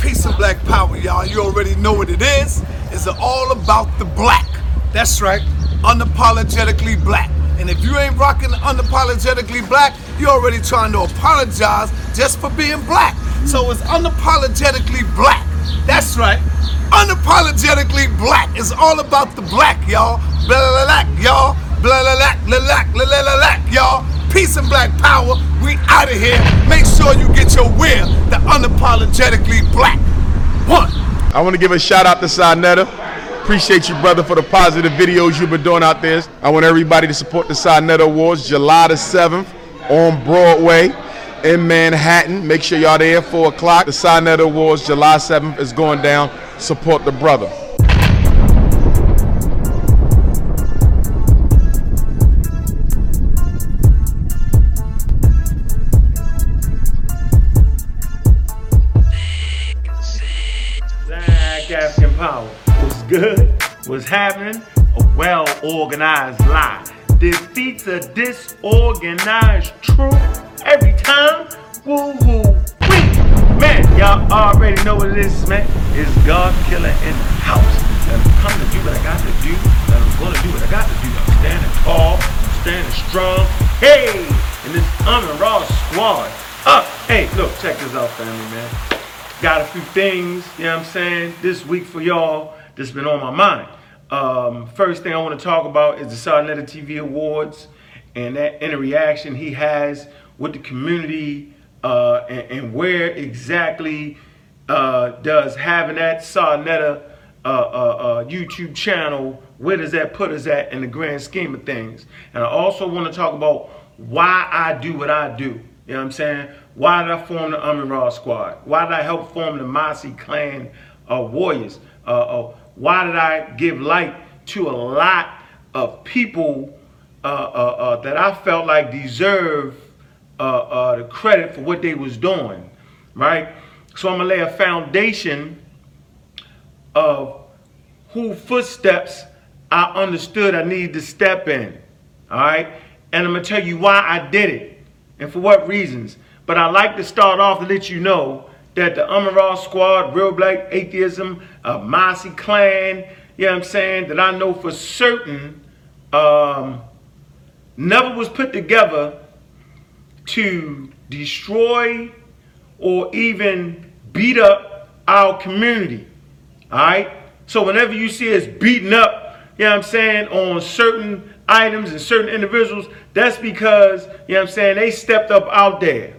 Peace and black power, y'all. You already know what it is. It's all about the black. That's right. Unapologetically black. And if you ain't rocking unapologetically black, you're already trying to apologize just for being black. So it's unapologetically black. That's right. Unapologetically black. It's all about the black, y'all. Blah, y'all. Blah, blah, blah, blah, blah, y'all. Peace and black power. We out of here. Make sure you get your wear. The unapologetically black. One. I want to give a shout out to Sa Neter. Appreciate you, brother, for the positive videos you've been doing out there. I want everybody to support the Sa Neter Awards July the 7th on Broadway in Manhattan. Make sure y'all there 4 o'clock. The Sa Neter Awards July 7th is going down. Support the brother. Power was good, was happening, a well organized lie. Defeats a disorganized truth every time. Woo woo wee. Man, y'all already know what it is, man. It's God Killer in the house. And I'm coming to do what I got to do. And I'm gonna do what I got to do. I'm standing tall, I'm standing strong. Hey! And this Amin Raw squad. Up! Hey, look, check this out, family, man. Got a few things, you know what I'm saying, this week for y'all that's been on my mind. Um, first thing I want to talk about is the Sa Neter TV Awards and that interaction he has with the community uh, and, and where exactly uh, does having that Sa Neter uh, uh, uh, YouTube channel, where does that put us at in the grand scheme of things? And I also want to talk about why I do what I do. You know what I'm saying? Why did I form the Amin Ra Squad? Why did I help form the Mossy Clan uh, Warriors? Uh, uh, why did I give light to a lot of people uh, uh, uh, that I felt like deserve the credit for what they was doing, right? So I'm gonna lay a foundation of who footsteps I understood I needed to step in, all right? And I'm gonna tell you why I did it and for what reasons. But I like to start off to let you know that the Amaral Squad, Real Black Atheism, uh, Mossy Clan, you know what I'm saying, that I know for certain um, never was put together to destroy or even beat up our community. All right? So whenever you see us beating up, you know what I'm saying, on certain items and certain individuals, that's because, you know what I'm saying, they stepped up out there.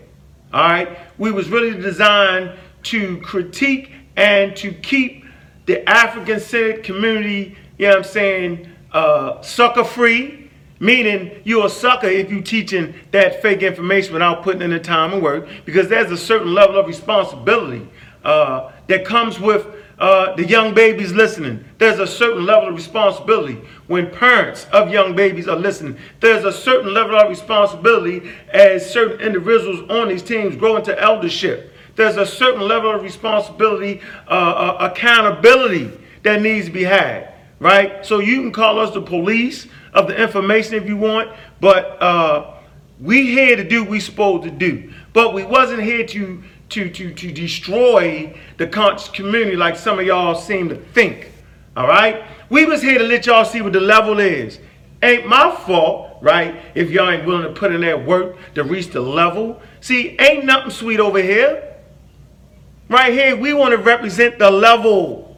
All right? We was really designed to critique and to keep the African centered community, you know what I'm saying, uh, sucker free, meaning you're a sucker if you teaching that fake information without putting in the time and work, because there's a certain level of responsibility uh, that comes with uh, the young babies listening. There's a certain level of responsibility when parents of young babies are listening. There's a certain level of responsibility as certain individuals on these teams grow into eldership. There's a certain level of responsibility, uh, uh, accountability that needs to be had, right? So you can call us the police of the information if you want, but uh, we here to do what we supposed to do. But we wasn't here to to, to, to destroy the conscious community like some of y'all seem to think. All right? We was here to let y'all see what the level is. Ain't my fault, right? If y'all ain't willing to put in that work to reach the level. See, ain't nothing sweet over here. Right here, we want to represent the level.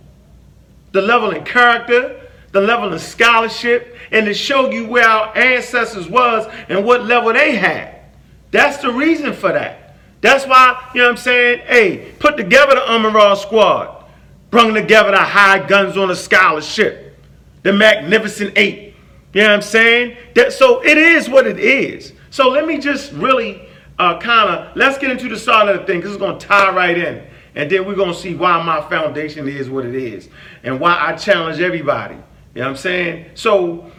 The level in character, the level in scholarship, and to show you where our ancestors was and what level they had. That's the reason for that. That's why, you know what I'm saying? Hey, put together the Amaral squad. Brung together the high guns on a scholarship. The Magnificent Eight. You know what I'm saying? That, so it is what it is. So let me just really uh, kind of, let's get into the solid of the thing because it's going to tie right in. And then we're going to see why my foundation is what it is. And why I challenge everybody. You know what I'm saying? So,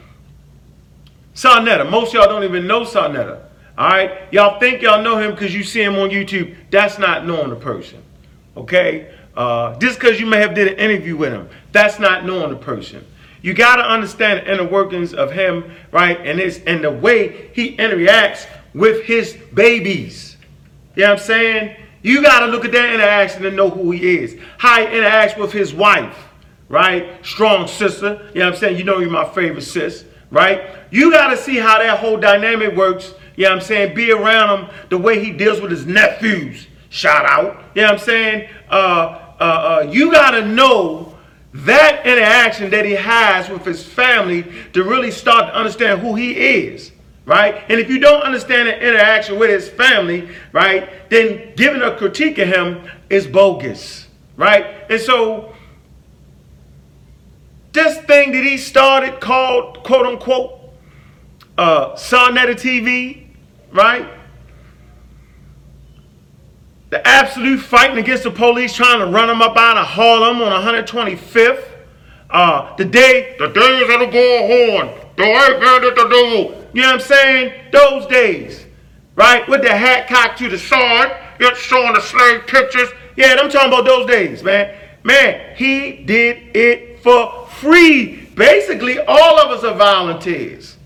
Sa Neter, most y'all don't even know Sa Neter. All right, y'all think y'all know him because you see him on YouTube. That's not knowing the person. Okay, uh, just because you may have did an interview with him, that's not knowing the person. You got to understand the inner workings of him, right? And his and the way he interacts with his babies. You know what I'm saying? You got to look at that interaction and know who he is. How he interacts with his wife, right? Strong sister. You know what I'm saying? You know you're my favorite sis, right? You got to see how that whole dynamic works. You know what I'm saying? Be around him the way he deals with his nephews. Shout out. You know what I'm saying? Uh, uh, uh, you got to know that interaction that he has with his family to really start to understand who he is right? And if you don't understand the interaction with his family, right, then giving a critique of him is bogus, right? And so this thing that he started called quote unquote uh Sa Neter TV, right? The absolute fighting against the police trying to run them up out of Harlem on 125th. Uh, the day, the days of the bullhorn, the white man at the door, you know what I'm saying? Those days, right? With the hat cocked to the side, you're showing the slave pictures. Yeah, I'm talking about those days, man. Man, he did it for free. Basically, all of us are volunteers.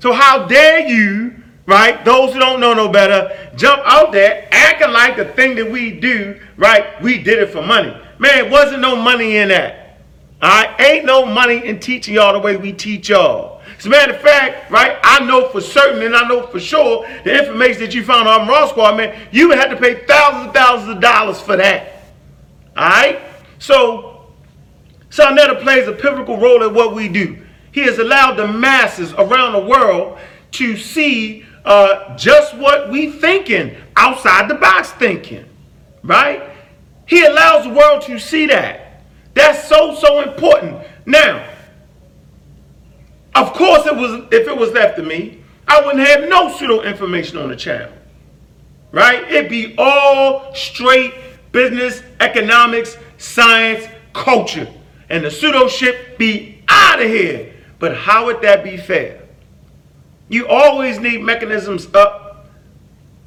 So how dare you, right? Those who don't know no better, jump out there acting like the thing that we do, right? We did it for money. Man, wasn't no money in that. All right, ain't no money in teaching y'all the way we teach y'all. As a matter of fact, right, I know for certain and I know for sure the information that you found on Raw Squad, man, you would have to pay thousands and thousands of dollars for that. All right? So, Sa Neter plays a pivotal role in what we do. He has allowed the masses around the world to see uh, just what we thinking, outside the box thinking, right? He allows the world to see that. That's so, so important. Now, of course, it was if it was left to me, I wouldn't have no pseudo information on the channel. Right? It'd be all straight business, economics, science, culture. And the pseudo shit be out of here. But how would that be fair? You always need mechanisms up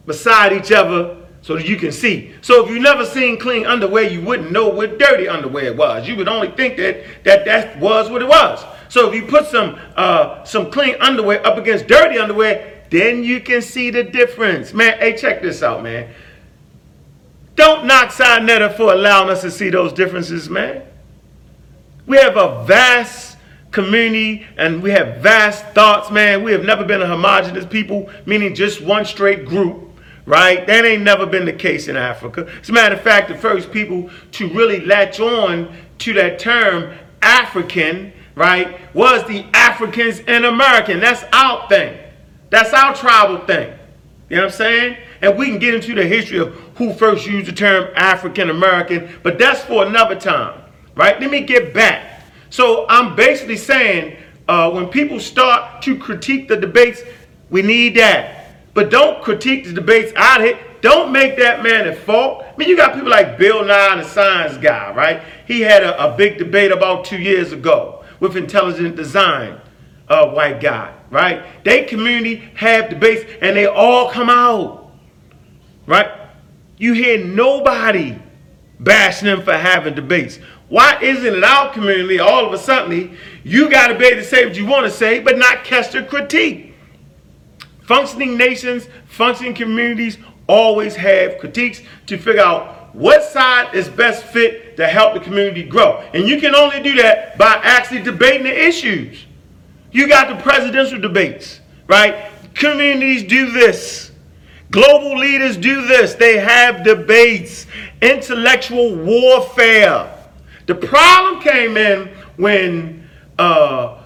beside each other so that you can see. So if you never seen clean underwear, you wouldn't know what dirty underwear was. You would only think that that, that was what it was. So if you put some uh, some clean underwear up against dirty underwear, then you can see the difference. Man, hey, check this out, man. Don't knock Sa Neter for allowing us to see those differences, man. We have a vast community and we have vast thoughts, man. We have never been a homogenous people, meaning just one straight group right? That ain't never been the case in Africa. As a matter of fact, the first people to really latch on to that term African right, was the Africans and American. That's our thing. That's our tribal thing. You know what I'm saying? And we can get into the history of who first used the term African American, but that's for another time, right? Let me get back. So I'm basically saying uh, when people start to critique the debates, we need that. But don't critique the debates out here. Don't make that man at fault. I mean, you got people like Bill Nye, the science guy, right? He had a, a big debate about two years ago with intelligent design uh, white guy, right? They community have debates and they all come out, right? You hear nobody bashing them for having debates. Why isn't it our community all of a sudden you got to be able to say what you want to say, but not catch the critique? Functioning nations, functioning communities always have critiques to figure out what side is best fit to help the community grow. And you can only do that by actually debating the issues. You got the presidential debates, right? Communities do this. Global leaders do this. They have debates, intellectual warfare. The problem came in when uh,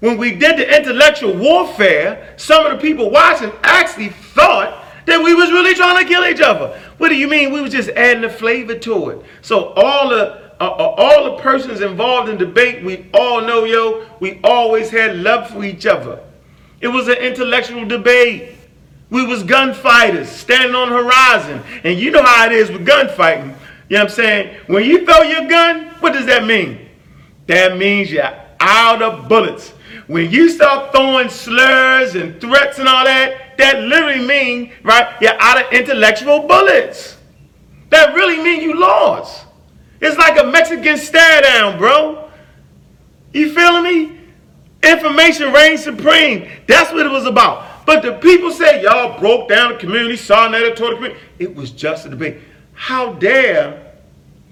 when we did the intellectual warfare. Some of the people watching actually thought that we was really trying to kill each other. What do you mean? We was just adding the flavor to it. So all the uh, uh, all the persons involved in debate, we all know, yo, we always had love for each other. It was an intellectual debate. We was gunfighters standing on the horizon. And you know how it is with gunfighting. You know what I'm saying? When you throw your gun, what does that mean? That means you're out of bullets. When you start throwing slurs and threats and all that, that literally means, right, you're out of intellectual bullets. That really means you lost. It's like a Mexican stare down, bro. You feeling me? Information reigns supreme. That's what it was about. But the people say y'all broke down the community, saw an editorial community. It was just a debate. How dare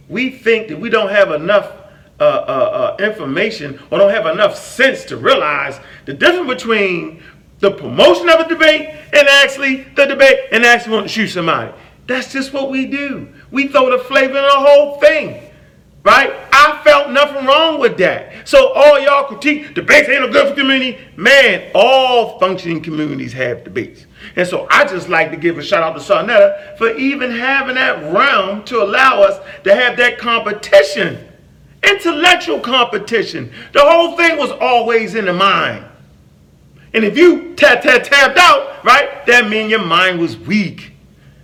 we think that we don't have enough uh, uh, uh, information or don't have enough sense to realize the difference between the promotion of a debate and actually the debate and actually want to shoot somebody. That's just what we do. We throw the flavor in the whole thing. Right? I felt nothing wrong with that. So all y'all critique debates ain't no good for community. Man, all functioning communities have debates. And so I just like to give a shout out to Sa Neter for even having that realm to allow us to have that competition. Intellectual competition. The whole thing was always in the mind. And if you tap, tap, tapped out, right, that means your mind was weak.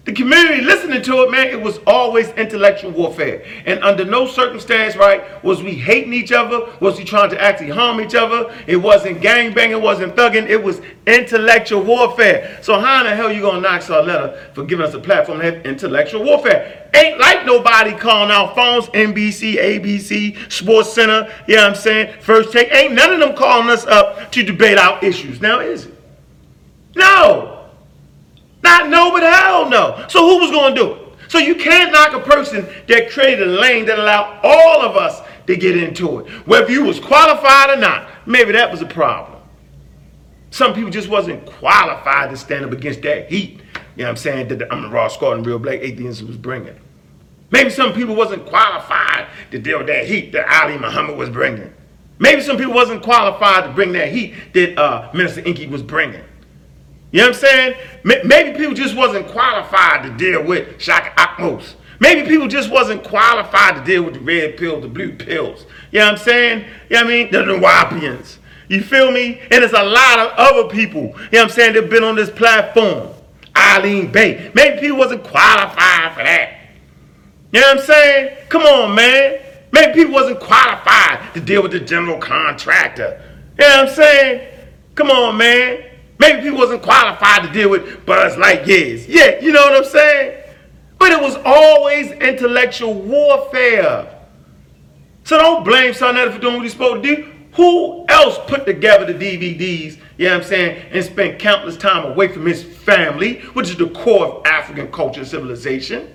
The community listening to it, man, it was always intellectual warfare. And under no circumstance, right, was we hating each other, was we trying to actually harm each other. It wasn't gang banging, it wasn't thugging, it was intellectual warfare. So how in the hell you gonna knock Sa Neter for giving us a platform to have intellectual warfare? Ain't like nobody calling out phones, NBC, ABC, Sports Center, you know what I'm saying? First take, ain't none of them calling us up to debate our issues. Now is it? No. Not no, but hell no. So who was going to do it? So you can't knock a person that created a lane that allowed all of us to get into it. Whether you was qualified or not, maybe that was a problem. Some people just wasn't qualified to stand up against that heat. You know what I'm saying? That the, I'm the raw squad and real black atheism was bringing. Maybe some people wasn't qualified to deal with that heat that Ali Muhammad was bringing. Maybe some people wasn't qualified to bring that heat that uh, Minister Inky was bringing. You know what I'm saying? Maybe people just wasn't qualified to deal with Shaka Akmos. Maybe people just wasn't qualified to deal with the red pills, the blue pills. You know what I'm saying? You know what I mean? The Nuwaubians. You feel me? And there's a lot of other people, you know what I'm saying, that been on this platform. Eileen Bay. Maybe people wasn't qualified for that. You know what I'm saying? Come on, man. Maybe people wasn't qualified to deal with the general contractor. You know what I'm saying? Come on, man. Maybe people wasn't qualified to deal with Buzz Lightyears. Yeah, you know what I'm saying? But it was always intellectual warfare. So don't blame Sa Neter for doing what he's supposed to do. Who else put together the DVDs, you know what I'm saying, and spent countless time away from his family, which is the core of African culture and civilization?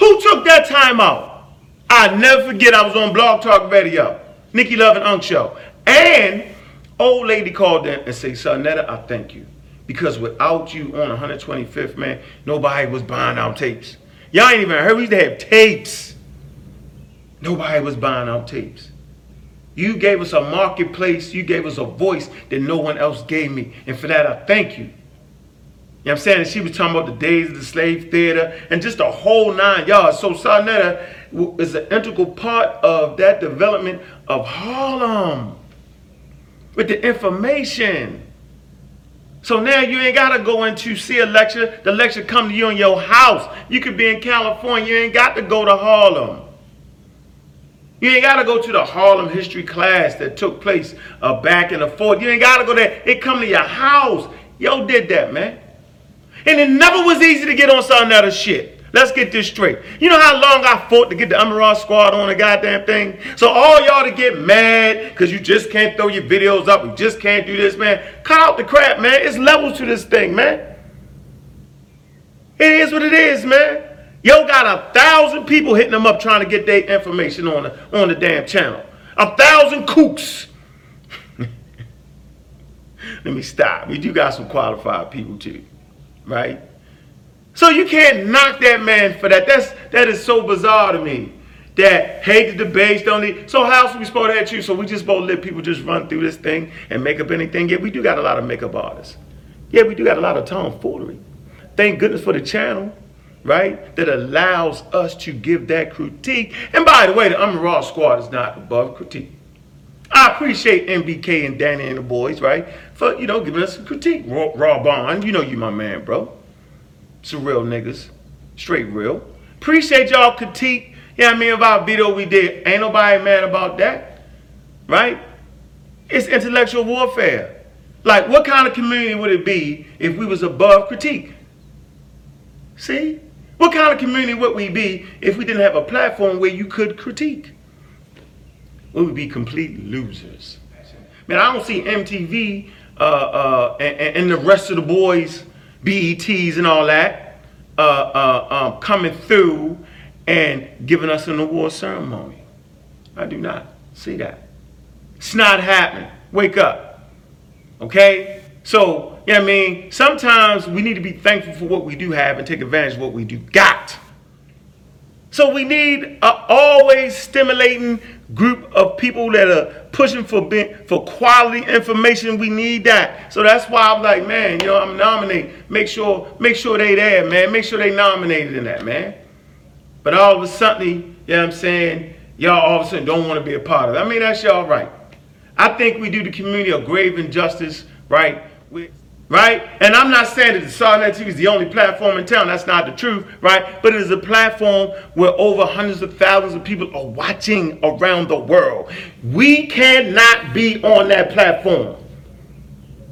Who took that time out? I never forget I was on Blog Talk Radio, Nikki Love and Unk Show. And Old lady called in and said, Sa Neter, I thank you. Because without you on 125th, man, nobody was buying out tapes. Y'all ain't even heard. We used to have tapes. Nobody was buying out tapes. You gave us a marketplace. You gave us a voice that no one else gave me. And for that, I thank you. You know what I'm saying? She was talking about the days of the slave theater and just the whole nine yards. So Sa Neter is an integral part of that development of Harlem with the information. So now you ain't got to go into see a lecture. The lecture come to you in your house. You could be in California. You ain't got to go to Harlem. You ain't got to go to the Harlem history class that took place uh, back in the 40s. You ain't got to go there. It come to your house. Yo did that, man. And it never was easy to get on some other shit. Let's get this straight. You know how long I fought to get the Amaral squad on the goddamn thing? So all y'all to get mad because you just can't throw your videos up, you just can't do this, man. Cut out the crap, man. It's levels to this thing, man. It is what it is, man. Yo got a thousand people hitting them up trying to get their information on the, on the damn channel. A thousand kooks. Let me stop. You do got some qualified people too, right? So you can't knock that man for that. That's that is so bizarre to me. That hate the debates, don't need. So how else we supposed to you? So we just both let people just run through this thing and make up anything? Yeah, we do got a lot of makeup artists. Yeah, we do got a lot of tomfoolery. Thank goodness for the channel, right? That allows us to give that critique. And by the way, the I'm Raw Squad is not above critique. I appreciate MBK and Danny and the boys, right? For, you know, giving us a critique. Raw, Raw Bond, you know you my man, bro. Some real niggas. Straight real. Appreciate y'all critique. Know I mean? about video we did. Ain't nobody mad about that. Right? It's intellectual warfare. Like, what kind of community would it be if we was above critique? See? What kind of community would we be if we didn't have a platform where you could critique? We would be complete losers. Man, I don't see MTV uh, uh, and, and the rest of the boys, BETs and all that, uh, uh, um, coming through and giving us an award ceremony. I do not see that. It's not happening. Wake up. Okay? So, yeah, I mean, sometimes we need to be thankful for what we do have and take advantage of what we do got. So we need an always stimulating group of people that are pushing for for quality information. We need that. So that's why I'm like, man, you know, I'm nominating. Make sure, make sure they there, man. Make sure they nominated in that, man. But all of a sudden, you know what I'm saying, y'all all of a sudden don't want to be a part of it. I mean, that's y'all right. I think we do the community a grave injustice, right? Right? And I'm not saying that the Sa Neter TV is the only platform in town. That's not the truth, right? But it is a platform where over hundreds of thousands of people are watching around the world. We cannot be on that platform.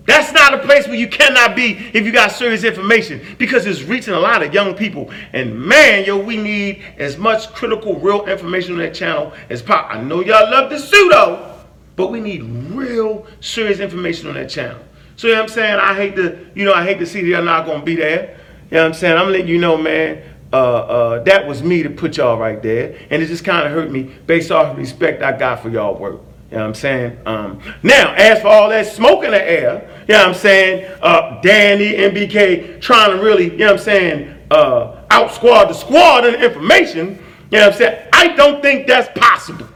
That's not a place where you cannot be if you got serious information because it's reaching a lot of young people. And man, yo, we need as much critical, real information on that channel as possible. I know y'all love the pseudo, but we need real, serious information on that channel. So you know what I'm saying? I hate to, you know, I hate to see y'all not gonna be there. You know what I'm saying? I'm letting you know, man, uh, uh, that was me to put y'all right there. And it just kind of hurt me based off of respect I got for y'all work. You know what I'm saying? Um, now, as for all that smoke in the air, you know what I'm saying? Uh, Danny, MBK trying to really, you know what I'm saying, uh, out squad the squad and information, you know what I'm saying? I don't think that's possible.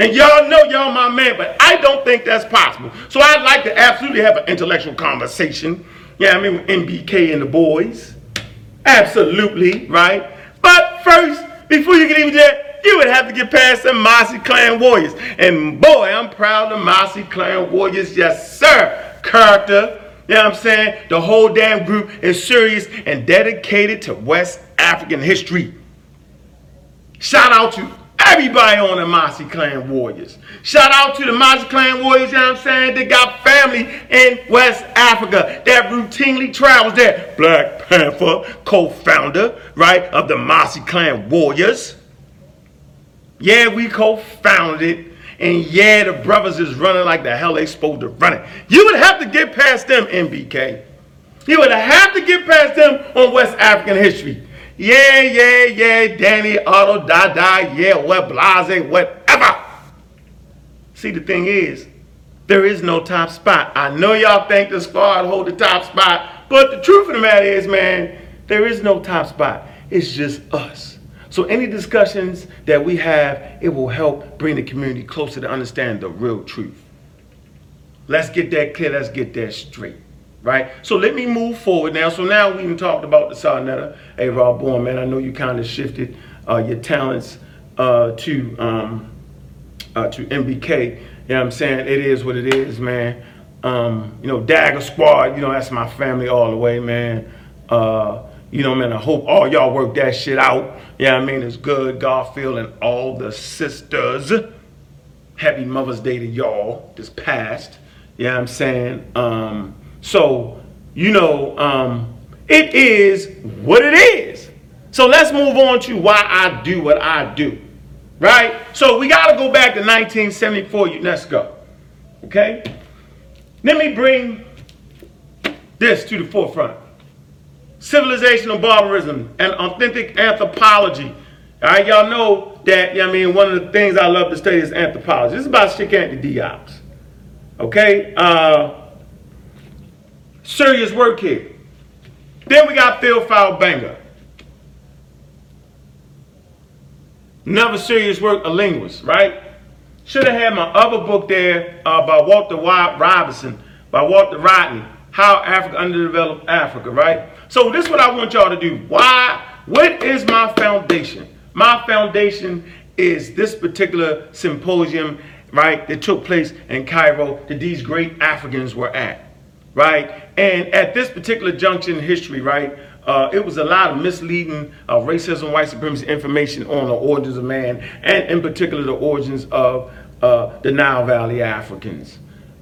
And y'all know y'all my man, but I don't think that's possible. So I'd like to absolutely have an intellectual conversation. Yeah, I mean, with MBK and the boys. Absolutely, right? But first, before you can even do that, you would have to get past the Mossy Clan Warriors. And boy, I'm proud of Mossy Clan Warriors. Yes, sir. Character. You know what I'm saying? The whole damn group is serious and dedicated to West African history. Shout out to Everybody on the Mossy Clan Warriors. Shout out to the Mossy Clan Warriors, you know what I'm saying? They got family in West Africa that routinely travels there. Black Panther, co-founder, right, of the Mossy Clan Warriors. Yeah, we co-founded. And yeah, the brothers is running like the hell they supposed to run it. You would have to get past them, MBK. You would have to get past them on West African history. Yeah, yeah, yeah, Danny, Otto, Dada, yeah, what, Blase, whatever. See, the thing is, there is no top spot. I know y'all think the squad hold the top spot, but the truth of the matter is, man, there is no top spot. It's just us. So any discussions that we have, it will help bring the community closer to understand the real truth. Let's get that clear. Let's get that straight right? So let me move forward now. So now we even talked about the Sa Neter. Hey, Rob Bourne, man, I know you kind of shifted uh, your talents uh, to um, uh, to MBK. You know what I'm saying? It is what it is, man. Um, you know, Dagger Squad, you know, that's my family all the way, man. Uh, you know, man, I hope all y'all work that shit out. Yeah, I mean, it's good. Garfield and all the sisters. Happy Mother's Day to y'all this past. Yeah, I'm saying. Um, so, you know, um, it is what it is. So let's move on to why I do what I do. Right? So we got to go back to 1974 UNESCO. Okay? Let me bring this to the forefront. Civilizational barbarism and authentic anthropology. All right, y'all know that, I mean, one of the things I love to study is anthropology. This is about Cheikh Anta Diop's. Okay? Uh, Serious work here. Then we got Theophile Banger. Another serious work, a linguist, right? Should have had my other book there uh, by Walter Robinson, by Walter Rodney, How Africa Underdeveloped Africa, right? So this is what I want y'all to do. Why? What is my foundation? My foundation is this particular symposium, right, that took place in Cairo that these great Africans were at right? And at this particular junction in history, right, uh, it was a lot of misleading uh, racism, white supremacy information on the origins of man, and in particular the origins of uh, the Nile Valley Africans,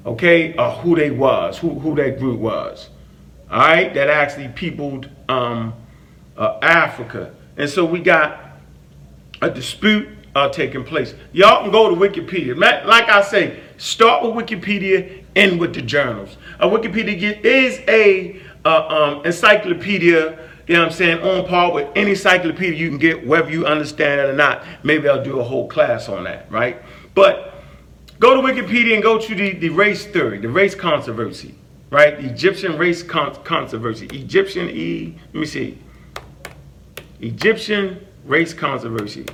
okay, uh, who they was, who, who that group was, all right, that actually peopled um, uh, Africa. And so we got a dispute uh, taking place. Y'all can go to Wikipedia. Like I say, start with Wikipedia in with the journals. A Wikipedia is a uh, um, encyclopedia. You know what I'm saying? On par with any encyclopedia you can get, whether you understand it or not. Maybe I'll do a whole class on that, right? But go to Wikipedia and go to the, the race theory, the race controversy, right? Egyptian race con- controversy. Egyptian E, let me see. Egyptian race controversy.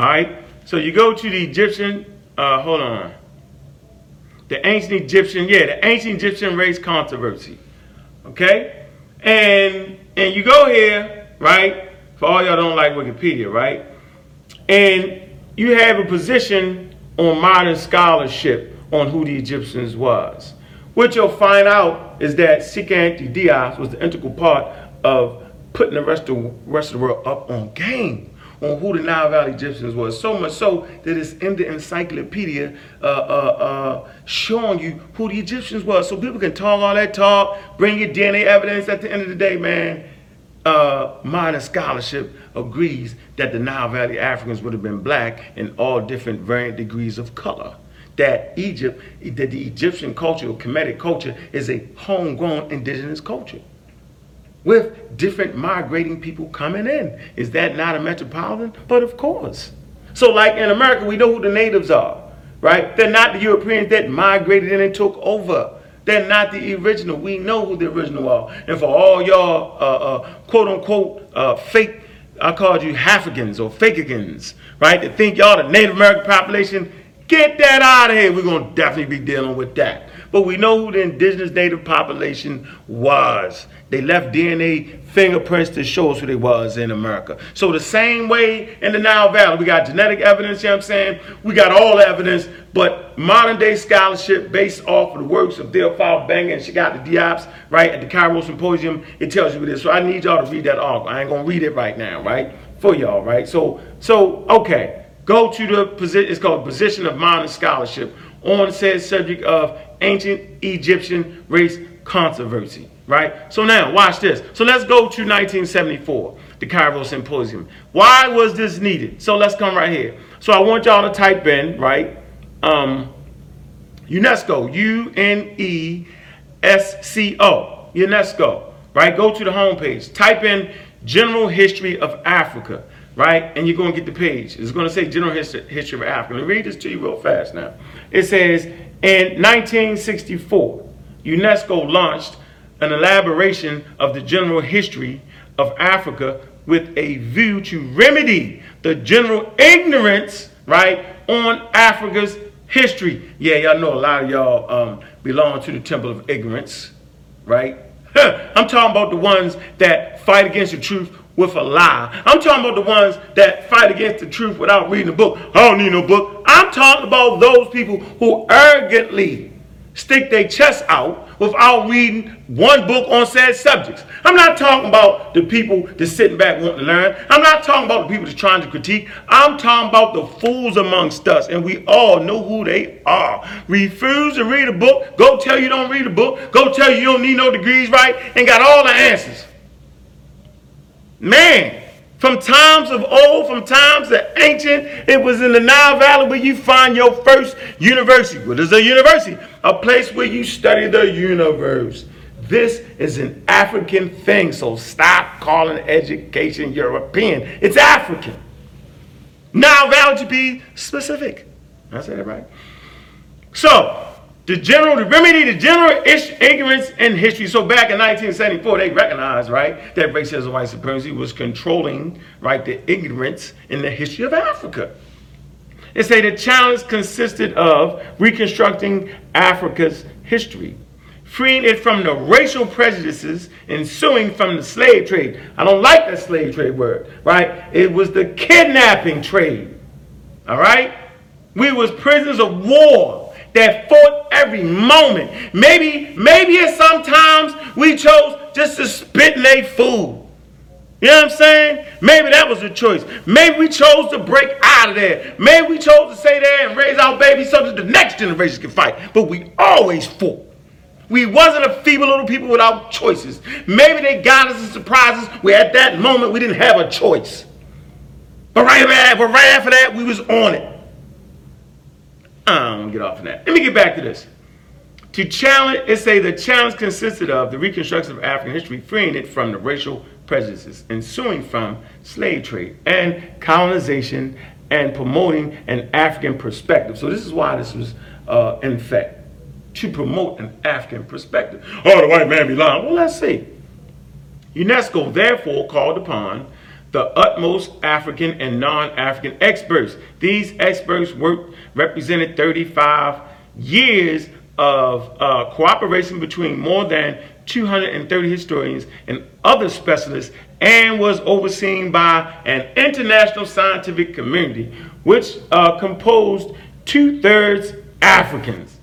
All right. So you go to the Egyptian. Uh, hold on. The ancient Egyptian, yeah, the ancient Egyptian race controversy. Okay, and and you go here, right? For all y'all don't like Wikipedia, right? And you have a position on modern scholarship on who the Egyptians was. What you'll find out is that Sekou Diaz was the integral part of putting the rest of, rest of the world up on game on who the Nile Valley Egyptians was. So much so that it's in the encyclopedia uh, uh, uh, showing you who the Egyptians was. So people can talk all that talk, bring your DNA evidence. At the end of the day, man, uh, modern scholarship agrees that the Nile Valley Africans would have been black in all different variant degrees of color. That Egypt, that the Egyptian culture or Kemetic culture is a homegrown indigenous culture with different migrating people coming in. Is that not a metropolitan? But of course. So, like in America, we know who the natives are, right? They're not the Europeans that migrated in and took over. They're not the original. We know who the original are. And for all y'all, uh, uh, quote unquote, uh, fake, I called you Halfigans or Fakeigans, right? That think y'all the Native American population, get that out of here. We're going to definitely be dealing with that. But we know who the indigenous native population was. They left DNA fingerprints to show us who they was in America. So the same way in the Nile Valley, we got genetic evidence, you know what I'm saying? We got all evidence, but modern day scholarship based off of the works of Theophile Benga and Cheikh Diop's, right, at the Cairo Symposium, it tells you this. So I need y'all to read that article. I ain't gonna read it right now, right? For y'all, right? So, so okay, go to the position, it's called Position of Modern Scholarship on said subject of ancient Egyptian race controversy right? So now, watch this. So let's go to 1974, the Cairo Symposium. Why was this needed? So let's come right here. So I want y'all to type in, right? Um, UNESCO, U N E S C O, UNESCO, right? Go to the homepage, type in General History of Africa, right? And you're going to get the page. It's going to say General History, History of Africa. Let me read this to you real fast now. It says, in 1964, UNESCO launched an elaboration of the general history of Africa with a view to remedy the general ignorance, right, on Africa's history. Yeah, y'all know a lot of y'all um, belong to the temple of ignorance, right? I'm talking about the ones that fight against the truth with a lie. I'm talking about the ones that fight against the truth without reading a book. I don't need no book. I'm talking about those people who arrogantly stick their chest out without reading one book on said subjects. I'm not talking about the people that's sitting back wanting to learn. I'm not talking about the people that's trying to critique. I'm talking about the fools amongst us, and we all know who they are. Refuse to read a book, go tell you don't read a book, go tell you you don't need no degrees, right, and got all the answers. Man, from times of old, from times of ancient, it was in the Nile Valley where you find your first university. What is a university? A place where you study the universe. This is an African thing, so stop calling education European. It's African. Nile Valley to be specific. I said that right. So, the general, the remedy to general ignorance in history. So back in 1974, they recognized, right, that racism, white supremacy was controlling, right, the ignorance in the history of Africa. They say the challenge consisted of reconstructing Africa's history, freeing it from the racial prejudices ensuing from the slave trade. I don't like that slave trade word, right? It was the kidnapping trade. All right? We was prisoners of war that fought every moment. Maybe, maybe at sometimes we chose just to spit in their food. You know what I'm saying? Maybe that was a choice. Maybe we chose to break out of there. Maybe we chose to stay there and raise our babies so that the next generation can fight. But we always fought We wasn't a feeble little people without choices. Maybe they got us and surprises. Where at that moment we didn't have a choice. But right, but right after that, we was on it. I don't get off of that. Let me get back to this. To challenge, it say the challenge consisted of the reconstruction of African history, freeing it from the racial prejudices ensuing from slave trade and colonization and promoting an African perspective. So this is why this was uh, in fact to promote an African perspective. Oh, the white man be lying. Well, let's see. UNESCO therefore called upon the utmost African and non-African experts. These experts worked represented 35 years of uh, cooperation between more than 230 historians and other specialists and was overseen by an international scientific community which uh, composed two-thirds Africans.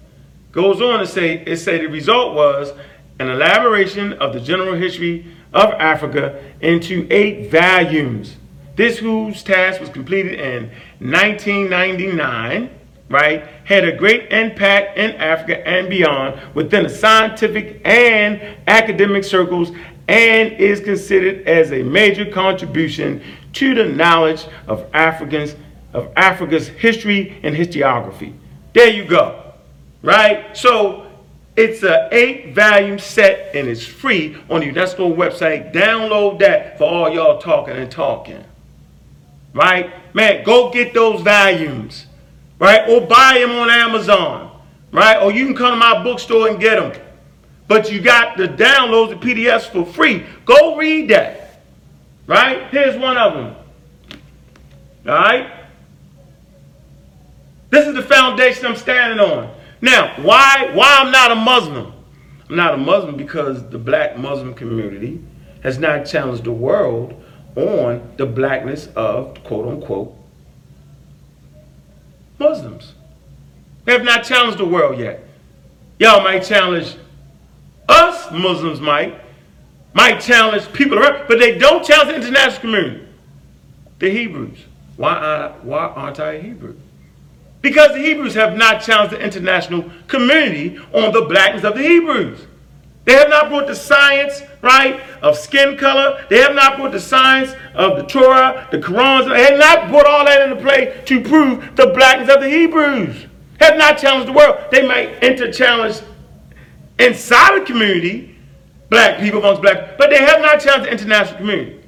Goes on to say, it say the result was an elaboration of the general history of Africa into eight volumes. This whose task was completed in 1999 right, had a great impact in Africa and beyond within the scientific and academic circles and is considered as a major contribution to the knowledge of Africans of Africa's history and historiography. There you go. Right? So it's an eight volume set and it's free on the UNESCO website. Download that for all y'all talking and talking. Right? Man, go get those volumes right? Or buy them on Amazon, right? Or you can come to my bookstore and get them. But you got the downloads, the PDFs for free. Go read that, right? Here's one of them. All right? This is the foundation I'm standing on. Now, why, why I'm not a Muslim? I'm not a Muslim because the black Muslim community has not challenged the world on the blackness of quote unquote Muslims. They have not challenged the world yet. Y'all might challenge us, Muslims might, might challenge people around, but they don't challenge the international community. The Hebrews. Why, uh, why aren't I a Hebrew? Because the Hebrews have not challenged the international community on the blackness of the Hebrews. They have not brought the science, right, of skin color. They have not brought the science of the Torah, the Quran. They have not brought all that into play to prove the blackness of the Hebrews. Have not challenged the world. They might enter challenge inside the community, black people amongst black, but they have not challenged the international community.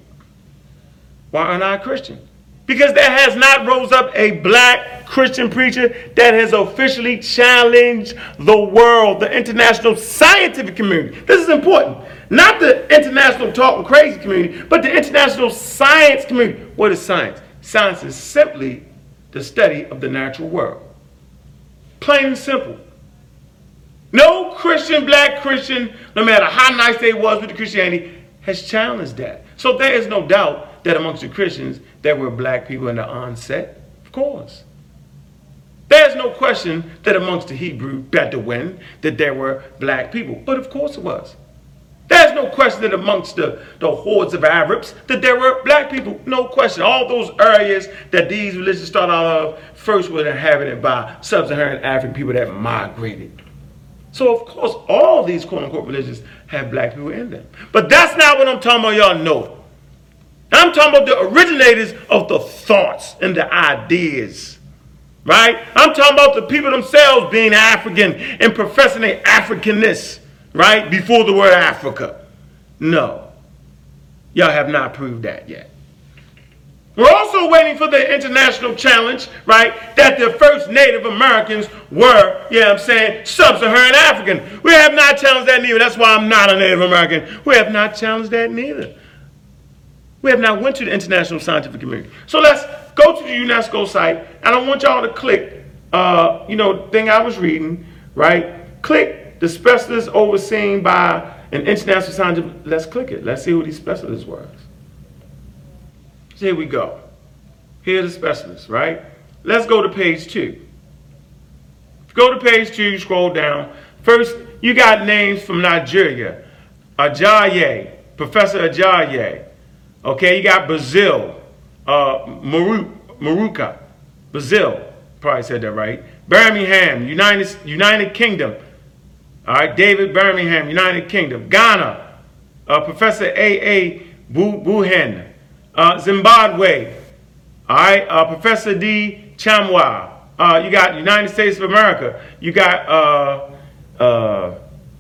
Why aren't I a Christian? Because there has not rose up a black Christian preacher that has officially challenged the world, the international scientific community. This is important. Not the international talking crazy community, but the international science community. What is science? Science is simply the study of the natural world. Plain and simple. No Christian, black Christian, no matter how nice they was with the Christianity, has challenged that. So there is no doubt that amongst the Christians there were black people in the onset? Of course. There's no question that amongst the Hebrew Bedouin that there were black people. But of course it was. There's no question that amongst the, the hordes of Arabs that there were black people. No question. All those areas that these religions started out of first were inhabited by sub-Saharan African people that migrated. So of course all these quote-unquote religions have black people in them. But that's not what I'm talking about y'all know. I'm talking about the originators of the thoughts and the ideas. Right? I'm talking about the people themselves being African and professing their Africanness, right? Before the word Africa. No. Y'all have not proved that yet. We're also waiting for the international challenge, right? That the first Native Americans were, yeah, I'm saying, sub-Saharan African. We have not challenged that neither. That's why I'm not a Native American. We have not challenged that neither. We have now went to the international scientific community. So let's go to the UNESCO site, and I want y'all to click, uh, you know, thing I was reading, right? Click the specialists overseen by an international scientific. Let's click it. Let's see who these specialists were. So here we go. Here are the specialists, right? Let's go to page two. Go to page two, scroll down. First, you got names from Nigeria. Ajayi, Professor Ajayi. Okay, you got Brazil, uh, Maru, Maruka, Brazil, probably said that right. Birmingham, United, United Kingdom, All right, David Birmingham, United Kingdom. Ghana, uh, Professor A.A. Boahen. Uh, Zimbabwe, all right, uh, Professor D. Chamwa. Uh, you got United States of America. You got uh, uh,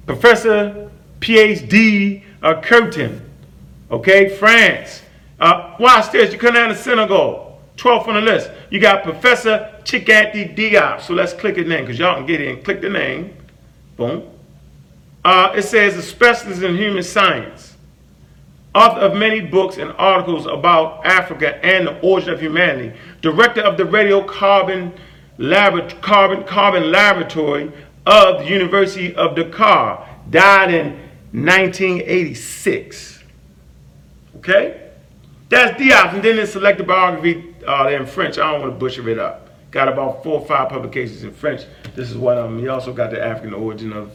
Professor PhD uh, Curtin. Okay, France. Uh, watch this. You come down to Senegal. 12th on the list. You got Professor Cheikh Anta Diop. So let's click his name because y'all can get in. Click the name. Boom. Uh, it says a specialist in human science, author of many books and articles about Africa and the origin of humanity, director of the radiocarbon Labor- carbon, carbon laboratory of the University of Dakar, died in 1986. Okay? That's Diop, and then the selected biography uh, in French. I don't want to butcher it up. Got about four or five publications in French. This is one of them. He also got the African origin of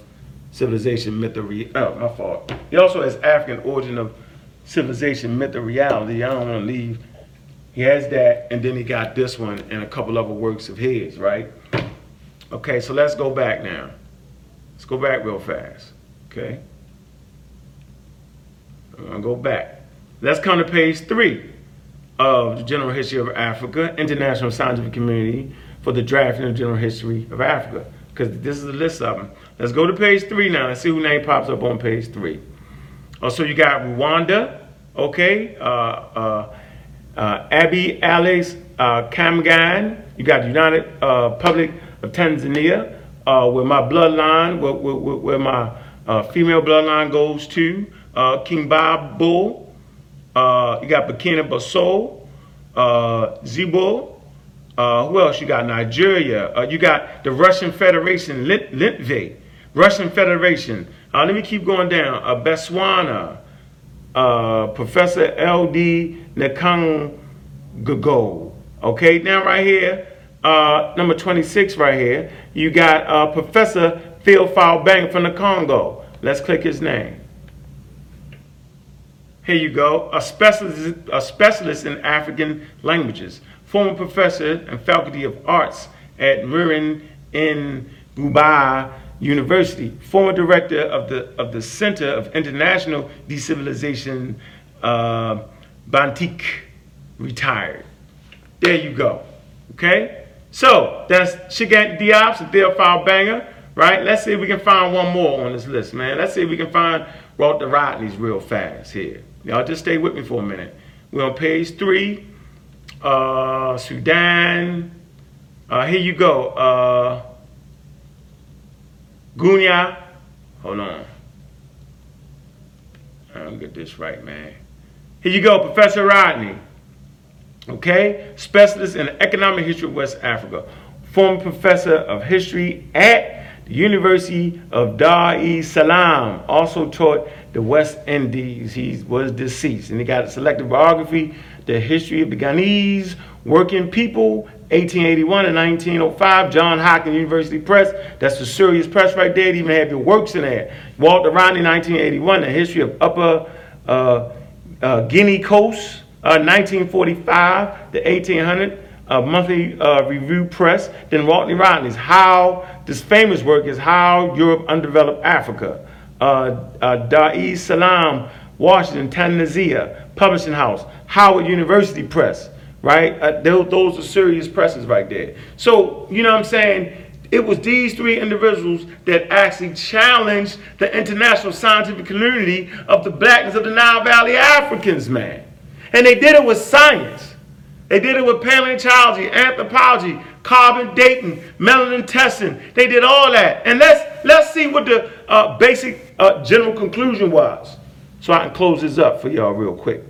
civilization, myth, of re- oh, my fault. He also has African origin of civilization, myth, of reality. I don't want to leave. He has that, and then he got this one and a couple other works of his, right? Okay, so let's go back now. Let's go back real fast. Okay? I'm gonna go back. Let's come to page three of the General History of Africa, International Scientific Community for the Drafting of General History of Africa, because this is a list of them. Let's go to page three now. Let's see who name pops up on page three. Also, you got Rwanda, okay? Uh, uh, uh, Alex uh, Kamgan. You got the United uh, Republic of Tanzania, uh, where my bloodline, where, where, where my uh, female bloodline goes to. Uh, King Babo. Uh, you got Burkina Faso, uh, Zibo. Uh, who else? You got Nigeria. Uh, you got the Russian Federation, Lit- Litve. Russian Federation. Uh, let me keep going down. Uh, Botswana. Uh, Professor L.D. Nakangago. Okay, now right here, number 26 right here, you got Professor Theophile Bang from the Congo. Let's click his name. Here you go, a specialist, a specialist in African languages, former professor and faculty of arts at Murin in Dubai University, former director of the, of the Center of International Decivilization, uh, Bantik, retired. There you go. Okay? So that's Cheikh Anta Diop and Theophile Banger, right? Let's see if we can find one more on this list, man. Let's see if we can find Walter Rodney's real fast here. Y'all just stay with me for a minute. We're on page three. Uh, Sudan. Uh, here you go. Uh, Gunya. Hold on. I'll get this right, man. Here you go, Professor Rodney. Okay? Specialist in economic history of West Africa. Former professor of history at the University of Dar es Salaam. Also taught the West Indies. He was deceased. And he got a selected biography, The History of the Guyanese Working People, 1881 and 1905. John Hopkins University Press. That's the serious press right there. They even have your works in there. Walter Rodney, 1981, The History of Upper uh, uh, Guinea Coast. Uh, 1945 to 1800, uh, monthly uh, review press. Then Rodney Rodney's How, this famous work is How Europe Undeveloped Africa. Uh, uh, Dar es Salaam, Washington, Tanzania, Publishing House, Howard University Press, right? Uh, those, those are serious presses right there. So, you know what I'm saying? It was these three individuals that actually challenged the international scientific community of the blackness of the Nile Valley Africans, man. And they did it with science. They did it with paleontology, anthropology, carbon dating, melanin testing. They did all that. And let's let's see what the uh, basic uh, general conclusion was. So I can close this up for y'all real quick.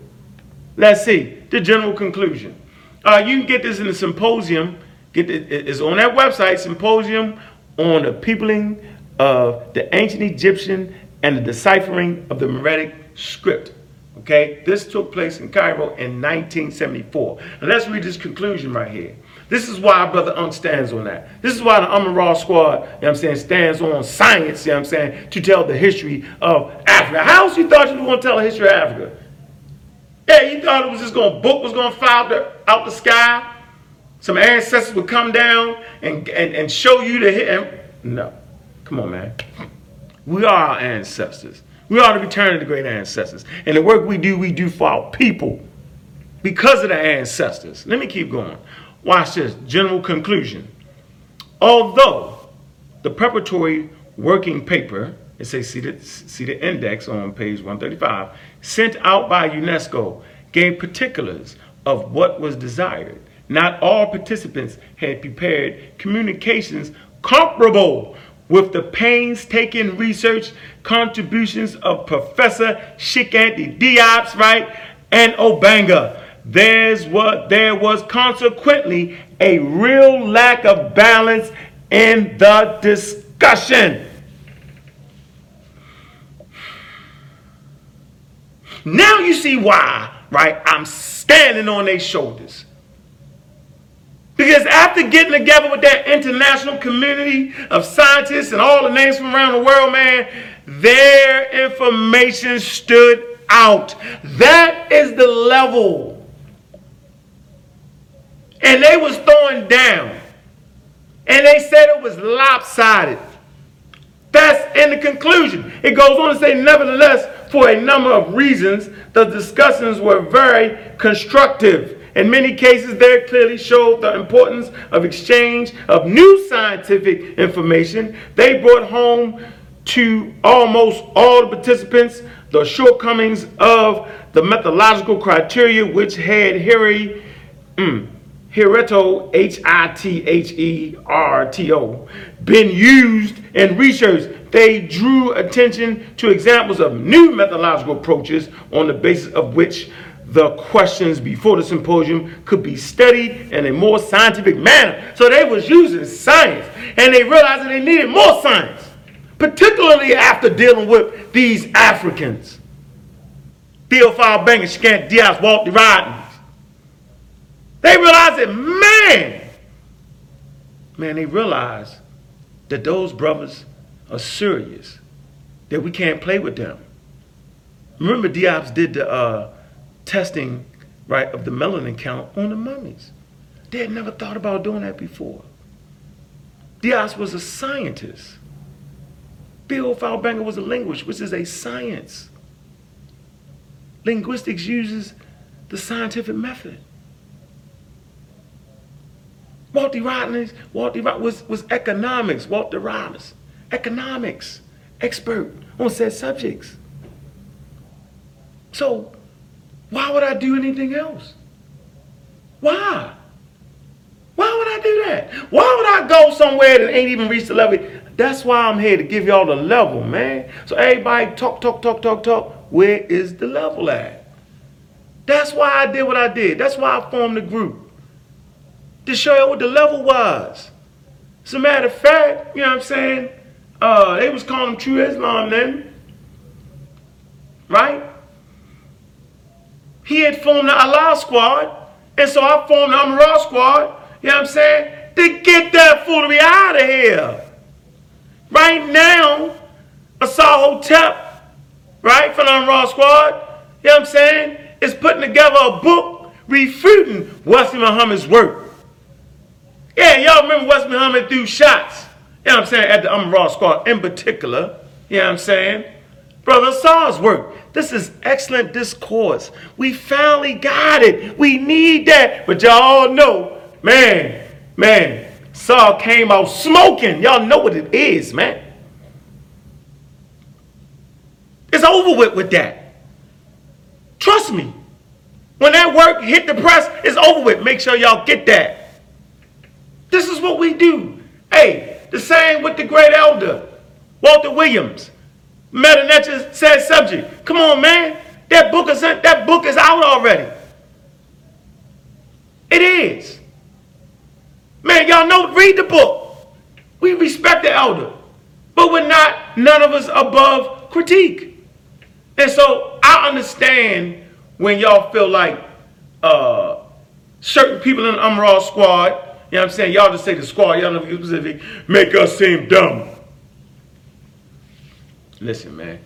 Let's see the general conclusion. Uh, you can get this in the symposium. Get it, it's on that website, symposium on the peopling of the ancient Egyptian and the deciphering of the Meroitic script. Okay, this took place in Cairo in 1974. And let's read this conclusion right here. This is why Brother Unk stands on that. This is why the Amara Squad, you know what I'm saying, stands on science, you know what I'm saying, to tell the history of Africa. How else you thought you were going to tell the history of Africa? Yeah, you thought it was just going to, book was going to fall the, out the sky? Some ancestors would come down and, and, and show you the hit. No. Come on, man. We are our ancestors. We are the return to the great ancestors. And the work we do, we do for our people because of the ancestors. Let me keep going. Watch this. General conclusion. Although the preparatory working paper, it says see the, see the index on page 135, sent out by UNESCO gave particulars of what was desired. Not all participants had prepared communications comparable with the painstaking research contributions of Professor Cheikh Anta Diop's, right, and Obenga. There's what there was consequently a real lack of balance in the discussion. Now you see why, right? I'm standing on their shoulders. Because after getting together with that international community of scientists and all the names from around the world, man, their information stood out. That is the level. And they was throwing down. And they said it was lopsided. That's in the conclusion. It goes on to say, nevertheless, for a number of reasons, the discussions were very constructive. In many cases, they clearly showed the importance of exchange of new scientific information. They brought home to almost all the participants the shortcomings of the methodological criteria which had Harry, mm, Hitherto, H-I-T-H-E-R-T-O, been used in research. They drew attention to examples of new methodological approaches on the basis of which the questions before the symposium could be studied in a more scientific manner. So they was using science, and they realized that they needed more science, particularly after dealing with these Africans. Theophile Banga, Scant Diaz, Walt Rodney. They realized that, man, man, they realized that those brothers are serious, that we can't play with them. Remember, Diop's did the uh, testing, right, of the melanin count on the mummies. They had never thought about doing that before. Diaz was a scientist. Bill Banga was a linguist, which is a science. Linguistics uses the scientific method. Walter Rodney, Walter was, was economics, Walter Rodney, economics, expert on said subjects. So why would I do anything else? Why? Why would I do that? Why would I go somewhere that ain't even reached the level? That's why I'm here to give y'all the level, man. So everybody talk, talk, talk, talk, talk. Where is the level at? That's why I did what I did. That's why I formed the group to show you what the level was. As a matter of fact, you know what I'm saying? Uh, they was calling them True Islam then. Right? He had formed the Allah squad. And so I formed the Amara squad. You know what I'm saying? To get that foolery out of here. Right now, Asar Hotep, right, from the Amara squad, you know what I'm saying, is putting together a book refuting Wesley Muhammad's work. Yeah, y'all remember West Muhammad threw shots, you know what I'm saying, at the Umrah squad in particular. You know what I'm saying? Brother Saul's work. This is excellent discourse. We finally got it. We need that. But y'all know, man, man, Saul came out smoking. Y'all know what it is, man. It's over with with that. Trust me. When that work hit the press, it's over with. Make sure y'all get that. This is what we do. Hey, the same with the great elder, Walter Williams. Meta said subject. Come on, man. That book is that book is out already. It is. Man, y'all know, read the book. We respect the elder. But we're not, none of us above critique. And so I understand when y'all feel like uh, certain people in the Umrah squad you know what I'm saying? Y'all just say the squad, y'all know specific, make us seem dumb. Listen, man.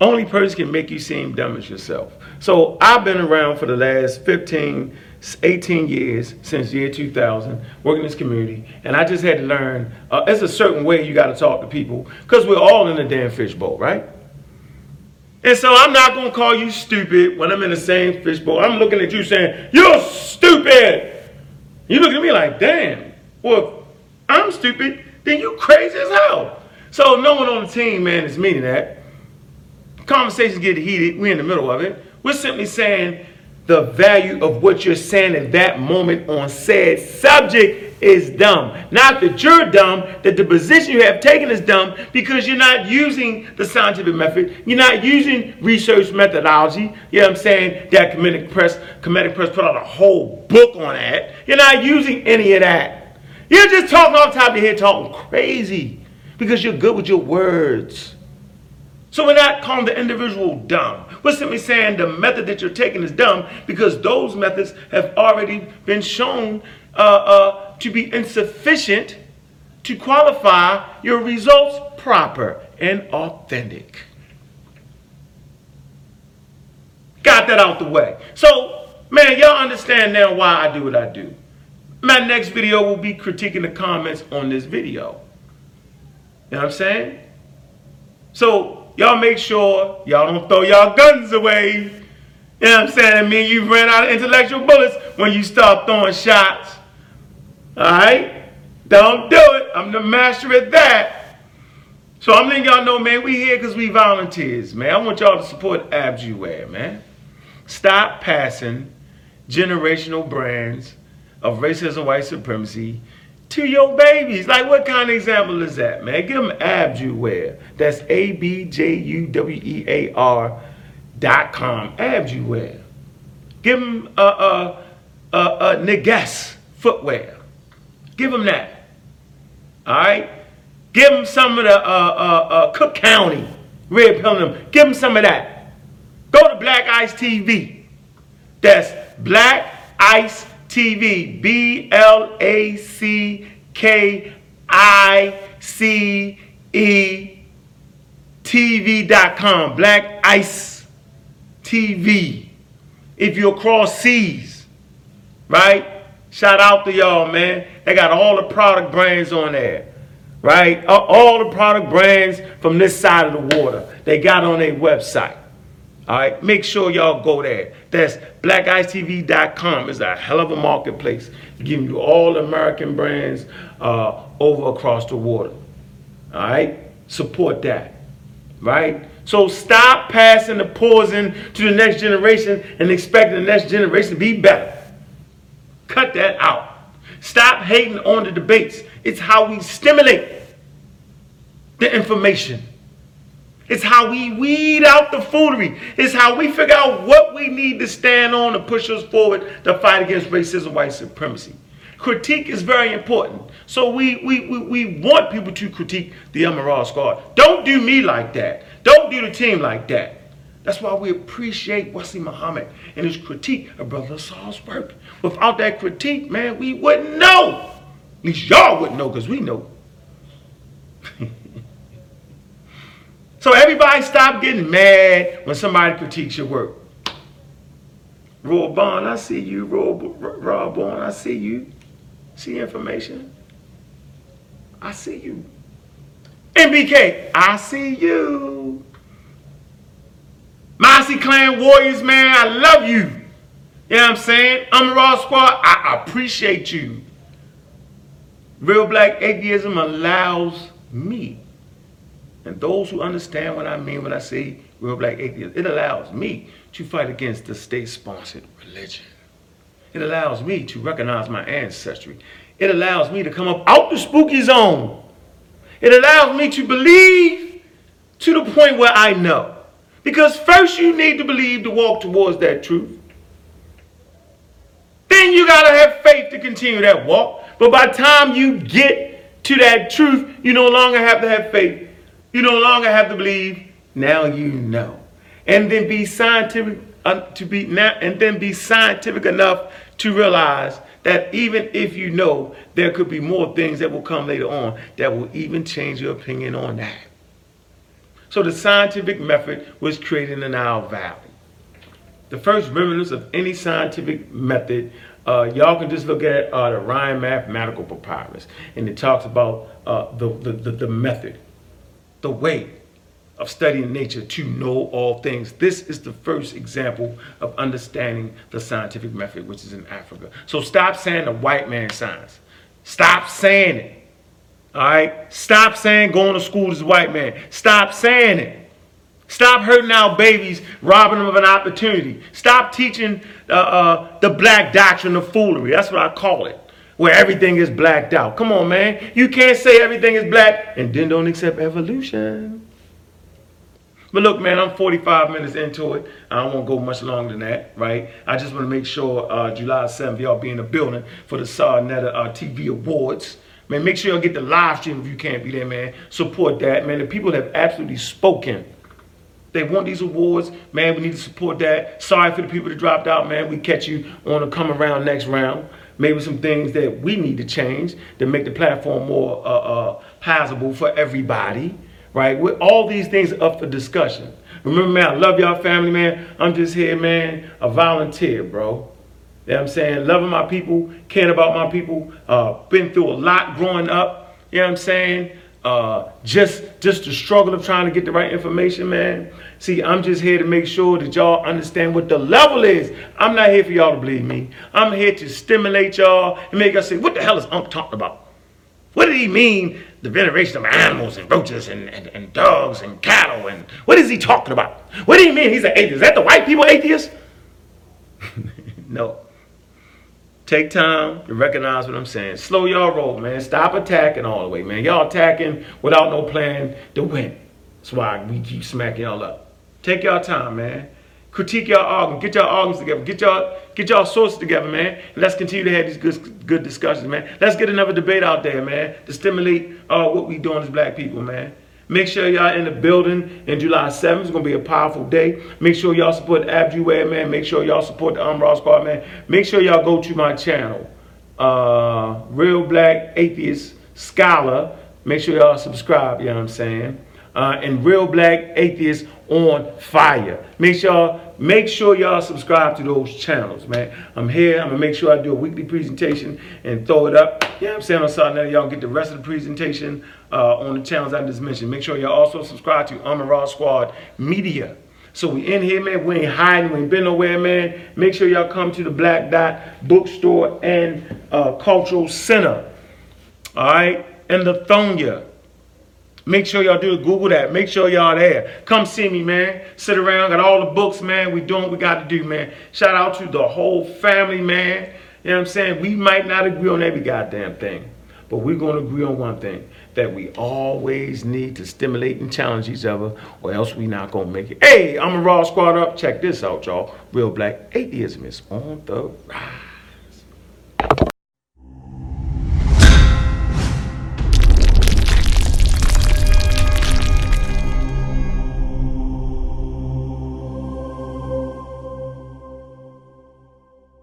Only person can make you seem dumb as yourself. So I've been around for the last 15 18 years since year 2000 working in this community and i just had to learn uh, there's a certain way you got to talk to people because we're all in a damn fishbowl right and so i'm not going to call you stupid when i'm in the same fishbowl i'm looking at you saying you're stupid you look at me like damn well i'm stupid then you crazy as hell. So no one on the team man is meaning that. Conversations get heated we're in the middle of it. We're simply saying the value of what you're saying in that moment on said subject is dumb. Not that you're dumb, that the position you have taken is dumb because you're not using the scientific method. You're not using research methodology. You know what I'm saying? That Kemetic Press, Kemetic Press put out a whole book on that. You're not using any of that. You're just talking off the top of your head, talking crazy because you're good with your words. So we're not calling the individual dumb. We're simply saying the method that you're taking is dumb because those methods have already been shown uh, uh, to be insufficient to qualify your results proper and authentic. Got that out the way. So, man, y'all understand now why I do what I do. My next video will be critiquing the comments on this video. You know what I'm saying? So y'all make sure y'all don't throw y'all guns away. You know what I'm saying? I mean, you ran out of intellectual bullets when you start throwing shots. All right? Don't do it. I'm the master at that. So I'm letting y'all know, man, we here because we volunteers, man. I want y'all to support Abjuwear, man. Stop passing generational brands of racism, white supremacy, to your babies. Like, what kind of example is that, man? Give them Abjuwear. That's A B J U W E A R dot com. Abjuwear. Give them a, a, a, a Neges footwear. Give them that. All right? Give them some of the uh, uh, uh, Cook County red pill. Give them some of that. Go to Black Ice TV. That's Black Ice TV. B L A C K I C E TV.com. Black Ice TV. If you're across seas, right? Shout out to y'all, man. They got all the product brands on there, right? All the product brands from this side of the water. They got on their website. All right, make sure y'all go there. That's blackicetv.com. It's a hell of a marketplace, giving you all American brands uh, over across the water. All right, support that. Right. So stop passing the poison to the next generation and expect the next generation to be better. Cut that out. Stop hating on the debates. It's how we stimulate the information. It's how we weed out the foolery. It's how we figure out what we need to stand on to push us forward to fight against racism, white supremacy. Critique is very important. So we, we, we, we want people to critique the Emerald Squad. Don't do me like that. Don't do the team like that. That's why we appreciate Wesley Muhammad and his critique of Brother Saul's work. Without that critique, man, we wouldn't know. At least y'all wouldn't know because we know. So everybody stop getting mad when somebody critiques your work. Roy Bond, I see you. Rob Bond, I see you. See information? I see you. MBK, I see you. Mossy Clan Warriors, man, I love you. You know what I'm saying? I'm a Raw Squad, I appreciate you. Real Black Atheism allows me and those who understand what I mean when I say real black atheism, it allows me to fight against the state-sponsored religion. It allows me to recognize my ancestry. It allows me to come up out the spooky zone. It allows me to believe to the point where I know. Because first you need to believe to walk towards that truth. Then you got to have faith to continue that walk. But by time you get to that truth, you no longer have to have faith. You no longer have to believe. Now you know. And then be scientific uh, to be now and then be scientific enough to realize that even if you know, there could be more things that will come later on that will even change your opinion on that. So the scientific method was created in our valley. the first remnants of any scientific method, uh, y'all can just look at uh, the Rhind Mathematical Papyrus, and it talks about uh, the, the, the, the method, the way of studying nature to know all things. This is the first example of understanding the scientific method, which is in Africa. So stop saying the white man science. Stop saying it. All right? Stop saying going to school is white man. Stop saying it. Stop hurting our babies, robbing them of an opportunity. Stop teaching uh, uh, the black doctrine of foolery. That's what I call it, where everything is blacked out. Come on, man. You can't say everything is black and then don't accept evolution. But look, man, I'm 45 minutes into it. I don't want to go much longer than that, right? I just want to make sure uh, July 7th, y'all be in the building for the Sa Neter uh, TV Awards. Man, make sure y'all get the live stream if you can't be there, man. Support that, man. The people have absolutely spoken. They want these awards, man. We need to support that. Sorry for the people that dropped out, man. We catch you on the come around next round. Maybe some things that we need to change to make the platform more uh, uh, passable for everybody right? With all these things up for discussion. Remember, man, I love y'all family, man. I'm just here, man, a volunteer, bro. You know what I'm saying? Loving my people, caring about my people. Uh, been through a lot growing up. You know what I'm saying? Uh, just just the struggle of trying to get the right information, man. See, I'm just here to make sure that y'all understand what the level is. I'm not here for y'all to believe me. I'm here to stimulate y'all and make y'all say, what the hell is Unc talking about? What did he mean, the veneration of animals and roaches and, and, and dogs and cattle? And what is he talking about? What do you mean he's an atheist? Is that the white people atheist? no. Take time to recognize what I'm saying. Slow y'all roll, man. Stop attacking all the way, man. Y'all attacking without no plan to win. That's why we keep smacking y'all up. Take y'all time, man critique y'all arguments, get y'all arguments together, get y'all get y'all sources together, man. Let's continue to have these good good discussions, man. Let's get another debate out there, man, to stimulate uh, what we doing as black people, man. Make sure y'all in the building in July 7th. It's gonna be a powerful day. Make sure y'all support Abjuwear, man. Make sure y'all support the Umbrella Squad, man. Make sure y'all go to my channel, uh, Real Black Atheist Scholar. Make sure y'all subscribe. You know what I'm saying? Uh, and Real Black Atheists on Fire. Make sure Make sure y'all subscribe to those channels, man. I'm here. I'm to make sure I do a weekly presentation and throw it up. Yeah, I'm saying on Sunday, y'all get the rest of the presentation uh, on the channels I just mentioned. Make sure y'all also subscribe to Amara Squad Media. So we in here, man. We ain't hiding. We ain't been nowhere, man. Make sure y'all come to the Black Dot Bookstore and uh, Cultural Center. All right? And the Lithonia. Make sure y'all do Google that. Make sure y'all there. Come see me, man. Sit around, got all the books, man. We doing what we got to do, man. Shout out to the whole family, man. You know what I'm saying? We might not agree on every goddamn thing, but we're going to agree on one thing that we always need to stimulate and challenge each other, or else we not going to make it. Hey, I'm a Raw Squad Up. Check this out, y'all. Real Black Atheism is on the rise.